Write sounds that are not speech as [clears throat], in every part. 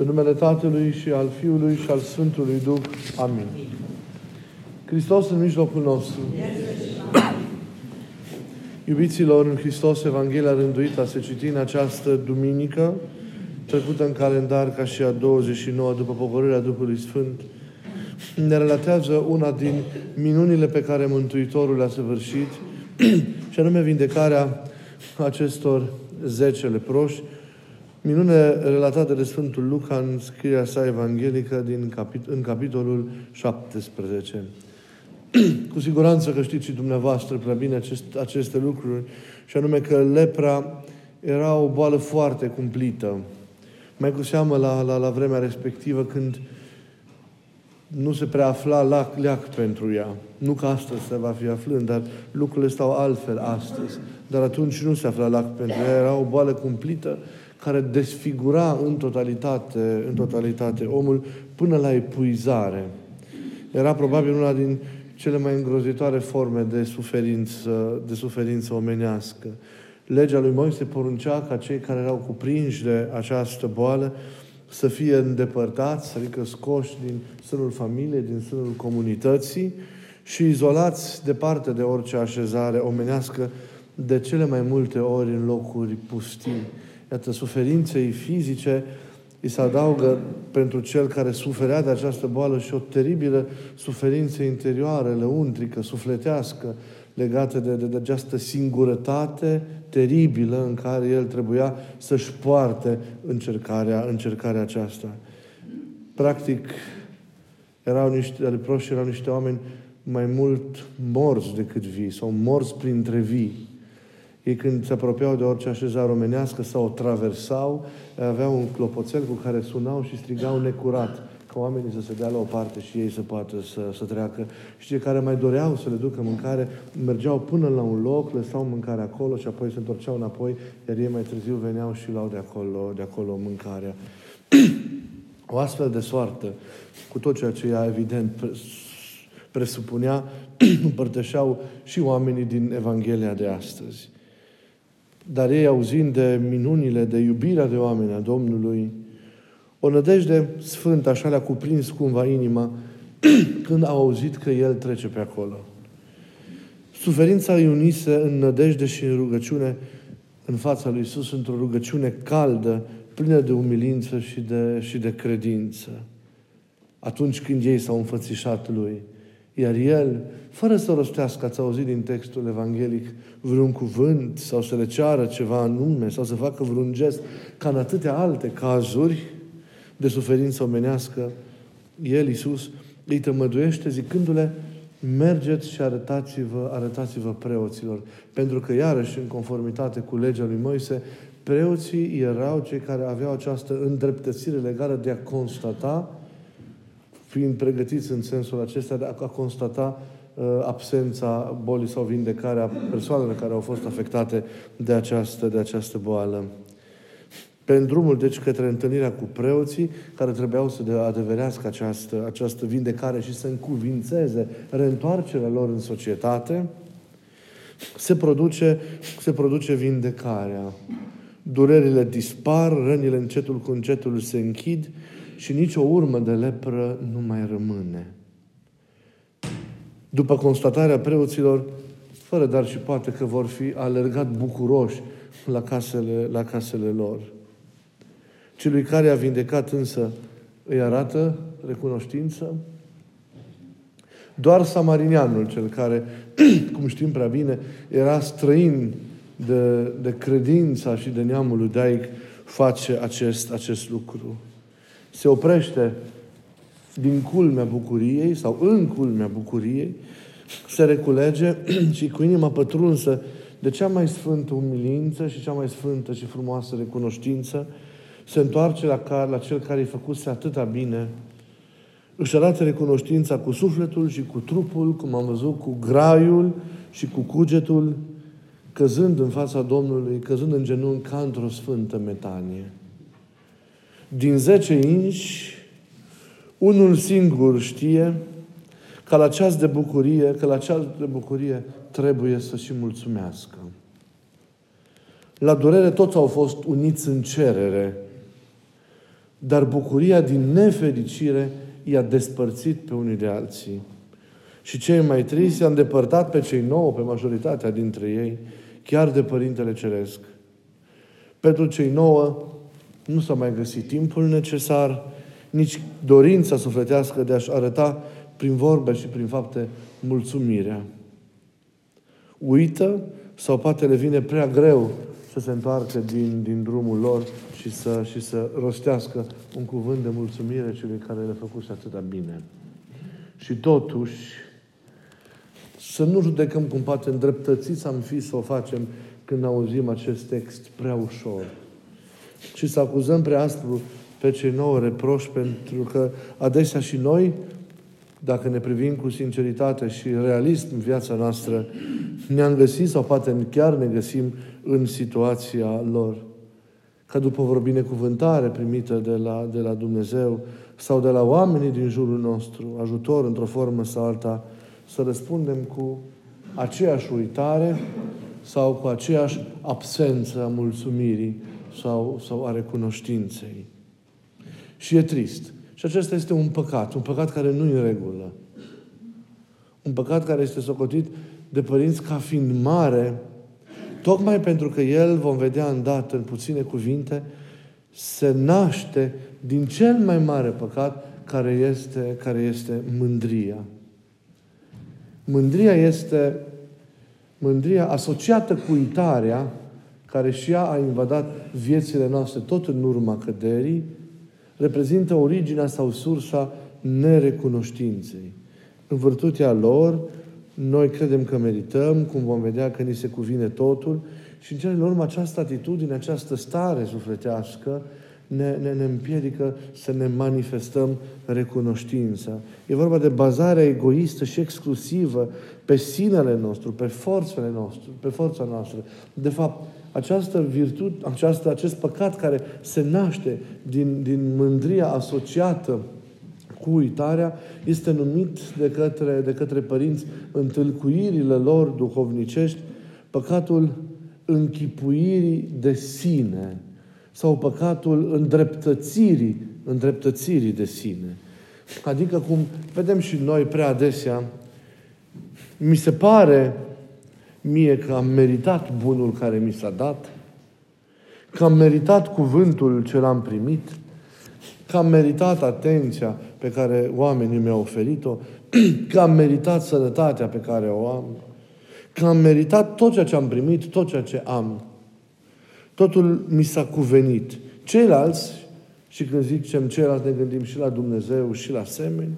În numele Tatălui și al Fiului și al Sfântului Duh. Amin. Hristos în mijlocul nostru. Iubiților, în Hristos, Evanghelia rânduită se citi în această duminică, trecută în calendar ca și a 29 după pogorârea Duhului Sfânt, ne relatează una din minunile pe care Mântuitorul le-a săvârșit, [clears throat] și anume vindecarea acestor zece leproși, minune relatată de Sfântul Luca în scrierea sa evanghelică din capit- în capitolul 17. [clears throat] Cu siguranță că știți și dumneavoastră prea bine acest, aceste lucruri, și anume că lepra era o boală foarte cumplită. Mai cu seamă la, la, la vremea respectivă când nu se prea afla lac, leac pentru ea. Nu că astăzi se va fi aflând, dar lucrurile stau altfel astăzi. Dar atunci nu se afla lac pentru ea. Era o boală cumplită care desfigura în totalitate, în totalitate omul până la epuizare. Era probabil una din cele mai îngrozitoare forme de suferință, de suferință omenească. Legea lui Moise poruncea ca cei care erau cuprinși de această boală să fie îndepărtați, adică scoși din sânul familiei, din sânul comunității și izolați departe de orice așezare omenească, de cele mai multe ori în locuri pustii. Iată, suferinței fizice îi se adaugă pentru cel care suferea de această boală și o teribilă suferință interioară, lăuntrică, sufletească, legată de, de, de această singurătate teribilă în care el trebuia să-și poarte încercarea, încercarea aceasta. Practic, erau niște, leproși erau niște oameni mai mult morți decât vii, sau morți printre vii. Ei când se apropiau de orice așezare omenească sau o traversau, aveau un clopoțel cu care sunau și strigau necurat ca oamenii să se dea la o parte și ei să poată să, să treacă. Și cei care mai doreau să le ducă mâncare, mergeau până la un loc, lăsau mâncare acolo și apoi se întorceau înapoi, iar ei mai târziu veneau și luau de acolo, de acolo mâncarea. o astfel de soartă, cu tot ceea ce ea evident presupunea, [clears throat] împărtășeau și oamenii din Evanghelia de astăzi. Dar ei, auzind de minunile, de iubirea de oameni a Domnului, o nădejde sfântă, așa le-a cuprins cumva inima, [clears throat] când au auzit că El trece pe acolo. Suferința îi unise în nădejde și în rugăciune în fața lui Isus, într-o rugăciune caldă, plină de umilință și de, și de credință. Atunci când ei s-au înfățișat Lui. Iar El, fără să rostească, ați auzit din textul evanghelic, vreun cuvânt sau să le ceară ceva anume sau să facă vreun gest, ca în atâtea alte cazuri de suferință omenească, El, Iisus, îi tămăduiește zicându-le, mergeți și arătați-vă, arătați-vă preoților. Pentru că, iarăși, în conformitate cu legea lui Moise, preoții erau cei care aveau această îndreptățire legală de a constata, fiind pregătiți în sensul acesta, de a constata uh, absența bolii sau vindecarea persoanelor care au fost afectate de această, de această boală. Pe drumul, deci, către întâlnirea cu preoții, care trebuiau să adeverească această, această vindecare și să încuvințeze reîntoarcerea lor în societate, se produce, se produce vindecarea. Durerile dispar, rănile încetul cu încetul se închid și nicio urmă de lepră nu mai rămâne. După constatarea preoților, fără dar și poate că vor fi alergat bucuroși la casele, la casele lor. Celui care a vindecat însă îi arată recunoștință. Doar samarinianul, cel care, [clears throat] cum știm prea bine, era străin de, de credința și de neamul iudaic, face acest, acest lucru. Se oprește din culmea bucuriei sau în culmea bucuriei, se reculege [clears throat] și cu inima pătrunsă de cea mai sfântă umilință și cea mai sfântă și frumoasă recunoștință, se întoarce la, care, la cel care îi făcuse atâta bine, își arată recunoștința cu sufletul și cu trupul, cum am văzut, cu graiul și cu cugetul, căzând în fața Domnului, căzând în genunchi ca într-o sfântă metanie. Din zece inși, unul singur știe că la ceas de bucurie, că la ceas de bucurie trebuie să și mulțumească. La durere toți au fost uniți în cerere dar bucuria din nefericire i-a despărțit pe unii de alții. Și cei mai tristi i-a îndepărtat pe cei nouă, pe majoritatea dintre ei, chiar de Părintele Ceresc. Pentru cei nouă nu s-a mai găsit timpul necesar, nici dorința sufletească de a-și arăta prin vorbe și prin fapte mulțumirea. Uită sau poate le vine prea greu să se întoarcă din, din drumul lor și să, și să rostească un cuvânt de mulțumire celui care le-a făcut și atâta bine. Și totuși, să nu judecăm cum poate îndreptățiți am fi să o facem când auzim acest text prea ușor. Și să acuzăm prea aspru pe cei nouă reproși, pentru că adesea și noi, dacă ne privim cu sinceritate și realism în viața noastră, ne-am găsit sau poate chiar ne găsim în situația lor. Ca după vreo binecuvântare primită de la, de la Dumnezeu sau de la oamenii din jurul nostru, ajutor într-o formă sau alta, să răspundem cu aceeași uitare sau cu aceeași absență a mulțumirii sau, sau a recunoștinței. Și e trist. Și acesta este un păcat, un păcat care nu e în regulă. Un păcat care este socotit de părinți ca fiind mare, tocmai pentru că el, vom vedea îndată în puține cuvinte, se naște din cel mai mare păcat care este, care este mândria. Mândria este mândria asociată cu uitarea, care și ea a invadat viețile noastre tot în urma căderii, reprezintă originea sau sursa nerecunoștinței. În virtutea lor, noi credem că merităm, cum vom vedea că ni se cuvine totul și în cele din urmă această atitudine, această stare sufletească ne, ne, ne împiedică să ne manifestăm recunoștința. E vorba de bazarea egoistă și exclusivă pe sinele nostru, pe forțele nostru, pe forța noastră. De fapt, această virtute, această, acest păcat care se naște din, din mândria asociată cu uitarea, este numit de către, de către părinți întâlcuirile lor duhovnicești păcatul închipuirii de sine sau păcatul îndreptățirii, îndreptățirii de sine. Adică cum vedem și noi prea adesea, mi se pare mie că am meritat bunul care mi s-a dat, că am meritat cuvântul ce l-am primit, că am meritat atenția pe care oamenii mi-au oferit-o, [clears throat] că am meritat sănătatea pe care o am, că am meritat tot ceea ce am primit, tot ceea ce am. Totul mi s-a cuvenit. Ceilalți, și când zicem ceilalți, ne gândim și la Dumnezeu și la semeni,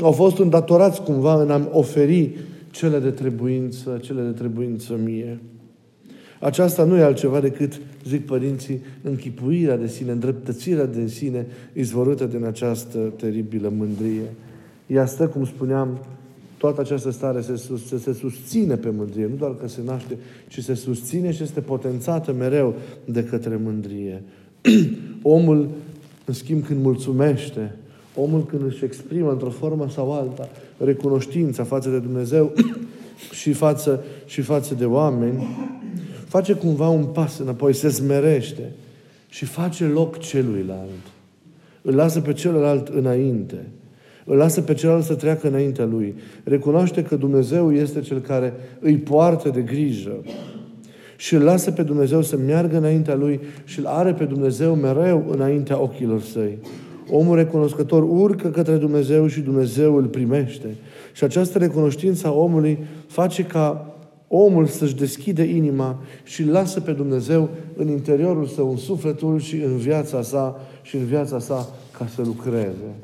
au fost îndatorați cumva în a-mi oferi cele de trebuință, cele de trebuință mie. Aceasta nu e altceva decât, zic părinții, închipuirea de sine, îndreptățirea de sine izvorâtă din această teribilă mândrie. Ea stă, cum spuneam, toată această stare se, se, se susține pe mândrie, nu doar că se naște, ci se susține și este potențată mereu de către mândrie. [clears throat] Omul, în schimb, când mulțumește, omul când își exprimă într-o formă sau alta recunoștința față de Dumnezeu [coughs] și față, și față de oameni, face cumva un pas înapoi, se smerește și face loc celuilalt. Îl lasă pe celălalt înainte. Îl lasă pe celălalt să treacă înaintea lui. Recunoaște că Dumnezeu este cel care îi poartă de grijă. Și îl lasă pe Dumnezeu să meargă înaintea lui și îl are pe Dumnezeu mereu înaintea ochilor săi. Omul recunoscător urcă către Dumnezeu și Dumnezeu îl primește. Și această recunoștință a omului face ca omul să-și deschide inima și lasă pe Dumnezeu în interiorul său, în sufletul și în viața sa și în viața sa ca să lucreze.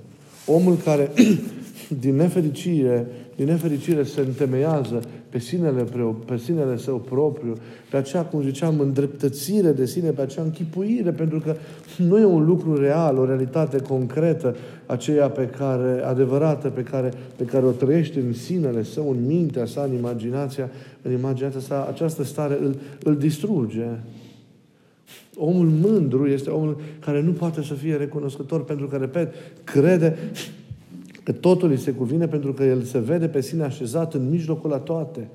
Omul care, [clears throat] din nefericire, din nefericire se întemeiază pe sinele, pe sinele său propriu, pe aceea, cum ziceam, îndreptățire de sine, pe acea închipuire, pentru că nu e un lucru real, o realitate concretă, aceea pe care, adevărată, pe care, pe care o trăiește în sinele său, în mintea sa, în imaginația, în imaginația sa, această stare îl, îl distruge. Omul mândru este omul care nu poate să fie recunoscător pentru că, repet, crede că totul îi se cuvine pentru că el se vede pe sine așezat în mijlocul la toate.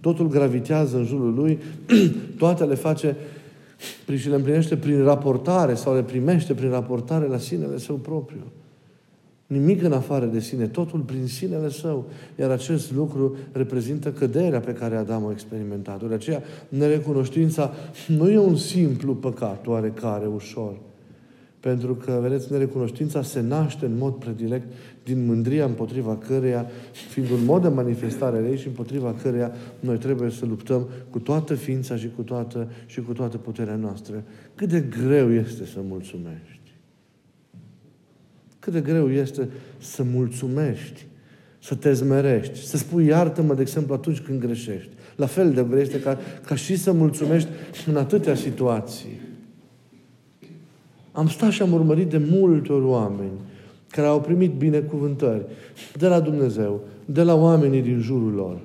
Totul gravitează în jurul lui, [clears throat] toate le face și le împlinește prin raportare sau le primește prin raportare la sinele său propriu. Nimic în afară de sine, totul prin sinele său. Iar acest lucru reprezintă căderea pe care Adam a experimentat-o. De aceea, nerecunoștința nu e un simplu păcat oarecare, ușor. Pentru că, vedeți, nerecunoștința se naște în mod predilect din mândria împotriva căreia, fiind un mod de manifestare a ei și împotriva căreia noi trebuie să luptăm cu toată ființa și cu toată, și cu toată puterea noastră. Cât de greu este să mulțumești. Cât de greu este să mulțumești, să te zmerești, să spui iartă-mă, de exemplu, atunci când greșești. La fel de greu este ca, ca și să mulțumești în atâtea situații. Am stat și am urmărit de multe ori oameni care au primit binecuvântări de la Dumnezeu, de la oamenii din jurul lor.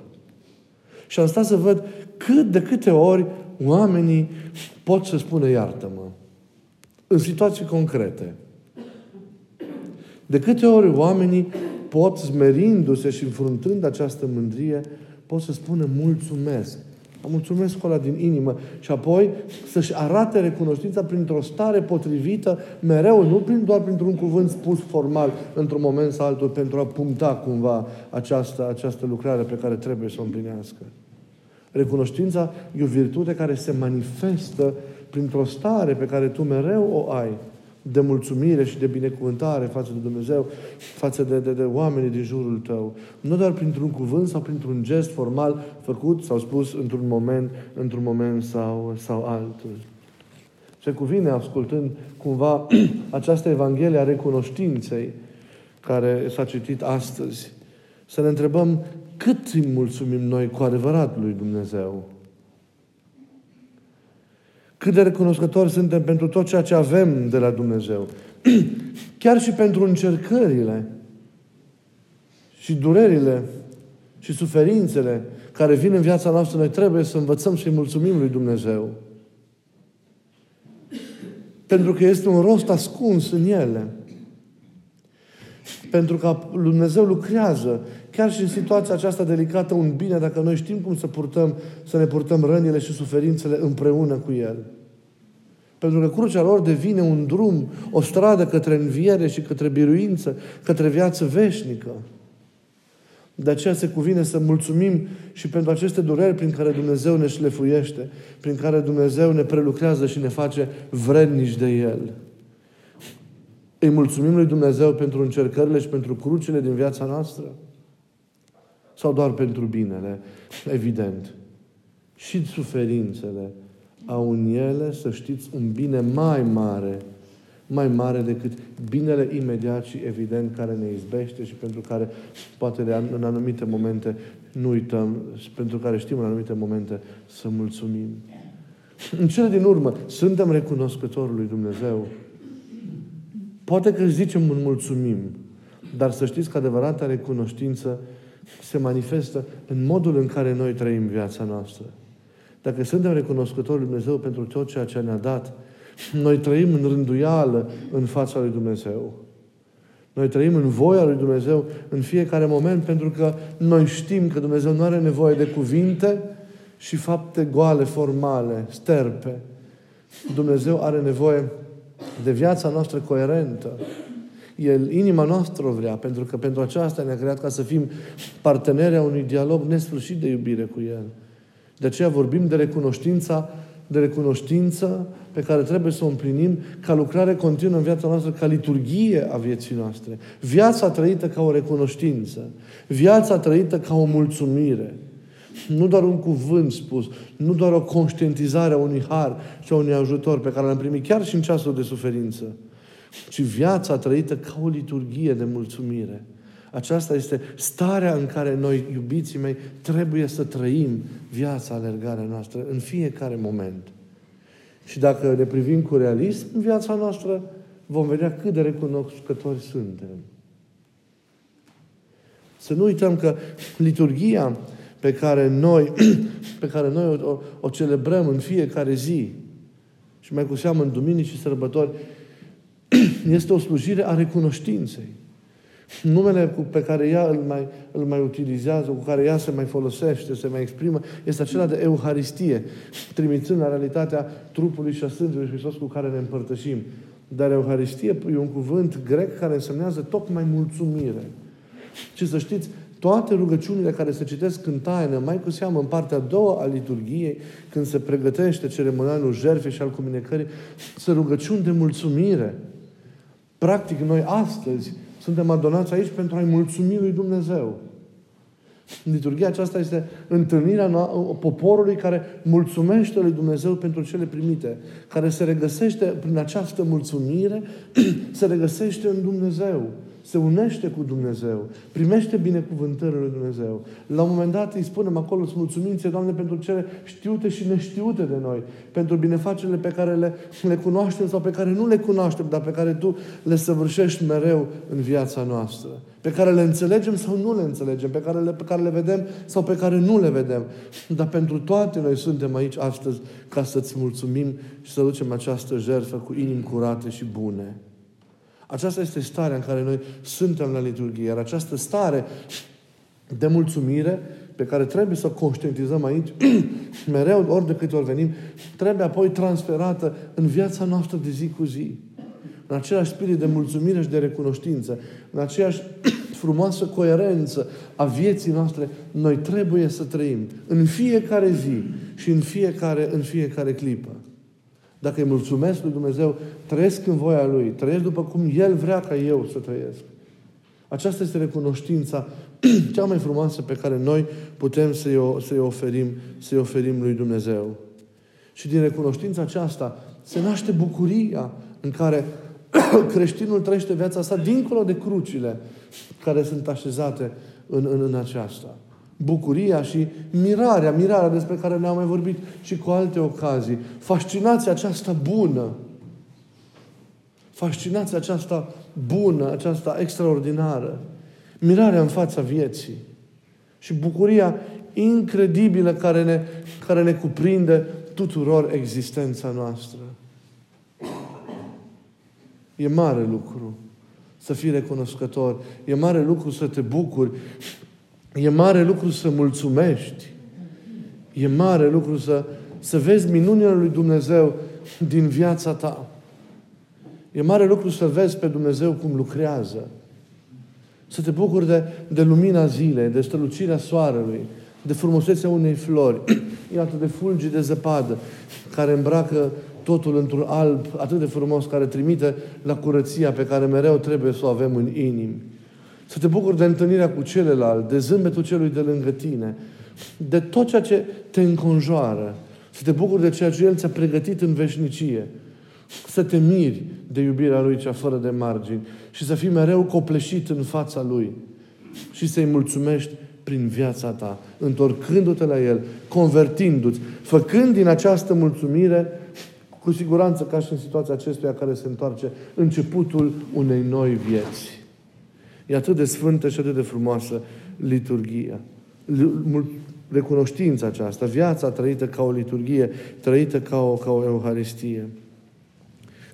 Și am stat să văd cât de câte ori oamenii pot să spună iartă-mă. În situații concrete. De câte ori oamenii pot, smerindu-se și înfruntând această mândrie, pot să spună mulțumesc. Mulțumesc cu ăla din inimă. Și apoi să-și arate recunoștința printr-o stare potrivită, mereu, nu prin, doar printr-un cuvânt spus formal, într-un moment sau altul, pentru a puncta cumva această, această lucrare pe care trebuie să o împlinească. Recunoștința e o virtute care se manifestă printr-o stare pe care tu mereu o ai de mulțumire și de binecuvântare față de Dumnezeu, față de, de, de oamenii din jurul tău. Nu doar printr-un cuvânt sau printr-un gest formal făcut sau spus într-un moment, într-un moment sau, sau altul. Se cuvine, ascultând cumva [clears throat] această Evanghelie a recunoștinței care s-a citit astăzi, să ne întrebăm cât îi mulțumim noi cu adevărat lui Dumnezeu. Cât de recunoscători suntem pentru tot ceea ce avem de la Dumnezeu. [clears throat] Chiar și pentru încercările și durerile și suferințele care vin în viața noastră, noi trebuie să învățăm să-i mulțumim lui Dumnezeu. Pentru că este un rost ascuns în ele. Pentru că Dumnezeu lucrează chiar și în situația aceasta delicată un bine dacă noi știm cum să purtăm, să ne purtăm rănile și suferințele împreună cu El. Pentru că crucea lor devine un drum, o stradă către înviere și către biruință, către viață veșnică. De aceea se cuvine să mulțumim și pentru aceste dureri prin care Dumnezeu ne șlefuiește, prin care Dumnezeu ne prelucrează și ne face vrednici de El. Îi mulțumim lui Dumnezeu pentru încercările și pentru crucile din viața noastră? Sau doar pentru binele? Evident. Și suferințele au în ele, să știți, un bine mai mare, mai mare decât binele imediat și evident care ne izbește și pentru care poate de, în anumite momente nu uităm, și pentru care știm în anumite momente să mulțumim. În cele din urmă, suntem recunoscători lui Dumnezeu. Poate că zicem un mulțumim, dar să știți că adevărata recunoștință se manifestă în modul în care noi trăim viața noastră. Dacă suntem recunoscători lui Dumnezeu pentru tot ceea ce ne-a dat, noi trăim în rânduială în fața lui Dumnezeu. Noi trăim în voia lui Dumnezeu în fiecare moment pentru că noi știm că Dumnezeu nu are nevoie de cuvinte și fapte goale, formale, sterpe. Dumnezeu are nevoie de viața noastră coerentă. El, inima noastră o vrea, pentru că pentru aceasta ne-a creat ca să fim parteneri a unui dialog nesfârșit de iubire cu El. De aceea vorbim de recunoștința, de recunoștință pe care trebuie să o împlinim ca lucrare continuă în viața noastră, ca liturghie a vieții noastre. Viața trăită ca o recunoștință. Viața trăită ca o mulțumire. Nu doar un cuvânt spus, nu doar o conștientizare a unui har și a unui ajutor pe care l-am primit chiar și în ceasul de suferință, ci viața trăită ca o liturghie de mulțumire. Aceasta este starea în care noi, iubiții mei, trebuie să trăim viața, alergarea noastră în fiecare moment. Și dacă ne privim cu realism în viața noastră, vom vedea cât de recunoscători suntem. Să nu uităm că liturgia pe care noi, [clears throat] pe care noi o, o, o celebrăm în fiecare zi, și mai cu seamă în duminici și sărbători, [clears throat] este o slujire a recunoștinței. Numele pe care ea îl mai, îl mai utilizează, cu care ea se mai folosește, se mai exprimă, este acela de Euharistie, trimițând la realitatea trupului și a sângelui Hristos cu care ne împărtășim. Dar Euharistie e un cuvânt grec care însemnează tocmai mulțumire. Și să știți, toate rugăciunile care se citesc în taină, mai cu seamă în partea a doua a liturgiei, când se pregătește ceremonialul jertfei și al comunicării, sunt rugăciuni de mulțumire. Practic, noi astăzi suntem adonați aici pentru a-i mulțumi lui Dumnezeu. Liturgia aceasta este întâlnirea poporului care mulțumește lui Dumnezeu pentru cele primite, care se regăsește prin această mulțumire, [clears throat] se regăsește în Dumnezeu se unește cu Dumnezeu, primește binecuvântările lui Dumnezeu. La un moment dat îi spunem acolo, îți mulțumim ție, Doamne, pentru cele știute și neștiute de noi, pentru binefacerile pe care le, le cunoaștem sau pe care nu le cunoaștem, dar pe care Tu le săvârșești mereu în viața noastră. Pe care le înțelegem sau nu le înțelegem, pe care le, pe care le vedem sau pe care nu le vedem. Dar pentru toate noi suntem aici astăzi ca să-ți mulțumim și să ducem această jertfă cu inimi curate și bune. Aceasta este starea în care noi suntem la liturghie. Iar această stare de mulțumire pe care trebuie să o conștientizăm aici, [clears throat] mereu, ori de câte ori venim, trebuie apoi transferată în viața noastră de zi cu zi. În același spirit de mulțumire și de recunoștință, în aceeași [clears throat] frumoasă coerență a vieții noastre, noi trebuie să trăim în fiecare zi și în fiecare, în fiecare clipă. Dacă îi mulțumesc lui Dumnezeu, trăiesc în voia Lui, trăiesc după cum El vrea ca eu să trăiesc. Aceasta este recunoștința [clears throat] cea mai frumoasă pe care noi putem să-i, să oferim, să oferim lui Dumnezeu. Și din recunoștința aceasta se naște bucuria în care [clears throat] creștinul trăiește viața sa dincolo de crucile care sunt așezate în, în, în aceasta bucuria și mirarea, mirarea despre care ne-am mai vorbit și cu alte ocazii. Fascinația aceasta bună. Fascinația aceasta bună, aceasta extraordinară. Mirarea în fața vieții. Și bucuria incredibilă care ne, care ne cuprinde tuturor existența noastră. E mare lucru să fii recunoscător. E mare lucru să te bucuri E mare lucru să mulțumești. E mare lucru să, să vezi minunile lui Dumnezeu din viața ta. E mare lucru să vezi pe Dumnezeu cum lucrează. Să te bucuri de, de lumina zilei, de strălucirea soarelui, de frumusețea unei flori, [clears throat] iată de fulgi de zăpadă, care îmbracă totul într-un alb atât de frumos, care trimite la curăția pe care mereu trebuie să o avem în inimi. Să te bucuri de întâlnirea cu celălalt, de zâmbetul celui de lângă tine, de tot ceea ce te înconjoară. Să te bucuri de ceea ce El ți-a pregătit în veșnicie. Să te miri de iubirea Lui cea fără de margini și să fii mereu copleșit în fața Lui și să-i mulțumești prin viața ta, întorcându-te la El, convertindu-ți, făcând din această mulțumire, cu siguranță ca și în situația acestuia care se întoarce, începutul unei noi vieți. E atât de sfântă și atât de frumoasă liturgia. Recunoștința aceasta, viața trăită ca o liturgie, trăită ca o, ca o Euharistie.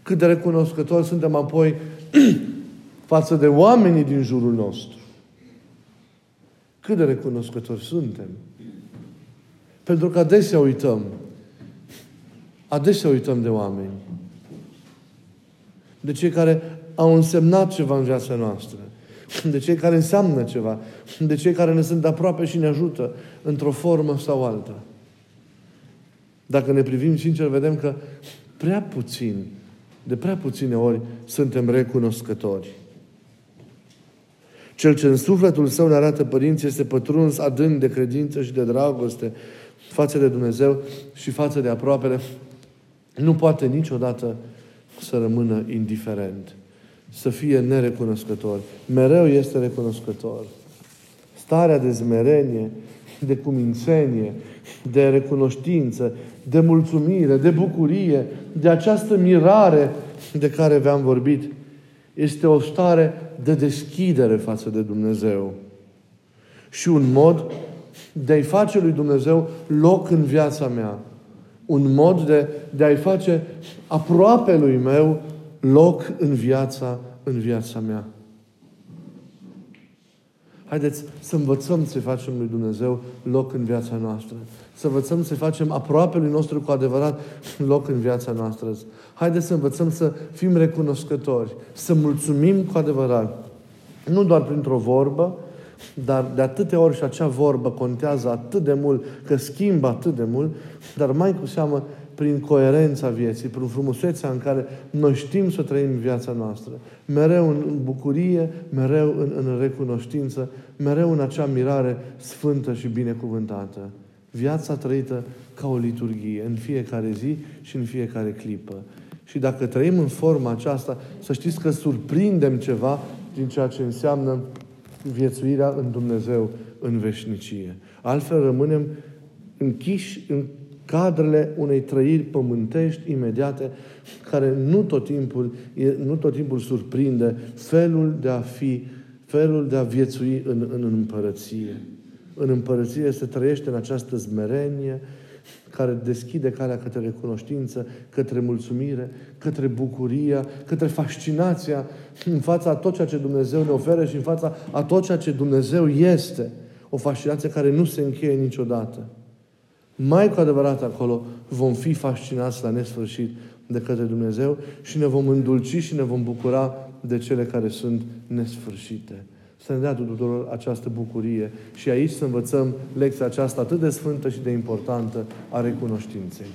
Cât de recunoscători suntem apoi [clears throat] față de oamenii din jurul nostru. Cât de recunoscători suntem. Pentru că adesea uităm. Adesea uităm de oameni. De cei care au însemnat ceva în viața noastră de cei care înseamnă ceva, de cei care ne sunt aproape și ne ajută într-o formă sau alta. Dacă ne privim sincer, vedem că prea puțin, de prea puține ori, suntem recunoscători. Cel ce în sufletul său ne arată părinții este pătruns adânc de credință și de dragoste față de Dumnezeu și față de aproapele, nu poate niciodată să rămână indiferent să fie nerecunoscător. Mereu este recunoscător. Starea de zmerenie, de cumințenie, de recunoștință, de mulțumire, de bucurie, de această mirare de care v-am vorbit, este o stare de deschidere față de Dumnezeu. Și un mod de a-i face lui Dumnezeu loc în viața mea. Un mod de, de a-i face aproape lui meu loc în viața, în viața mea. Haideți să învățăm să facem lui Dumnezeu loc în viața noastră. Să învățăm să facem aproape lui nostru cu adevărat loc în viața noastră. Haideți să învățăm să fim recunoscători, să mulțumim cu adevărat. Nu doar printr-o vorbă, dar de atâtea ori și acea vorbă contează atât de mult, că schimbă atât de mult, dar mai cu seamă prin coerența vieții, prin frumusețea în care noi știm să trăim viața noastră. Mereu în bucurie, mereu în, în recunoștință, mereu în acea mirare sfântă și binecuvântată. Viața trăită ca o liturghie, în fiecare zi și în fiecare clipă. Și dacă trăim în forma aceasta, să știți că surprindem ceva din ceea ce înseamnă viețuirea în Dumnezeu în veșnicie. Altfel rămânem închiși în cadrele unei trăiri pământești imediate, care nu tot timpul, nu tot timpul surprinde felul de a fi, felul de a viețui în, în împărăție. În împărăție se trăiește în această zmerenie care deschide calea către recunoștință, către mulțumire, către bucuria, către fascinația în fața a tot ceea ce Dumnezeu ne oferă și în fața a tot ceea ce Dumnezeu este. O fascinație care nu se încheie niciodată. Mai cu adevărat acolo vom fi fascinați la nesfârșit de către Dumnezeu și ne vom îndulci și ne vom bucura de cele care sunt nesfârșite. Să ne dea tuturor această bucurie și aici să învățăm lecția aceasta atât de sfântă și de importantă a recunoștinței.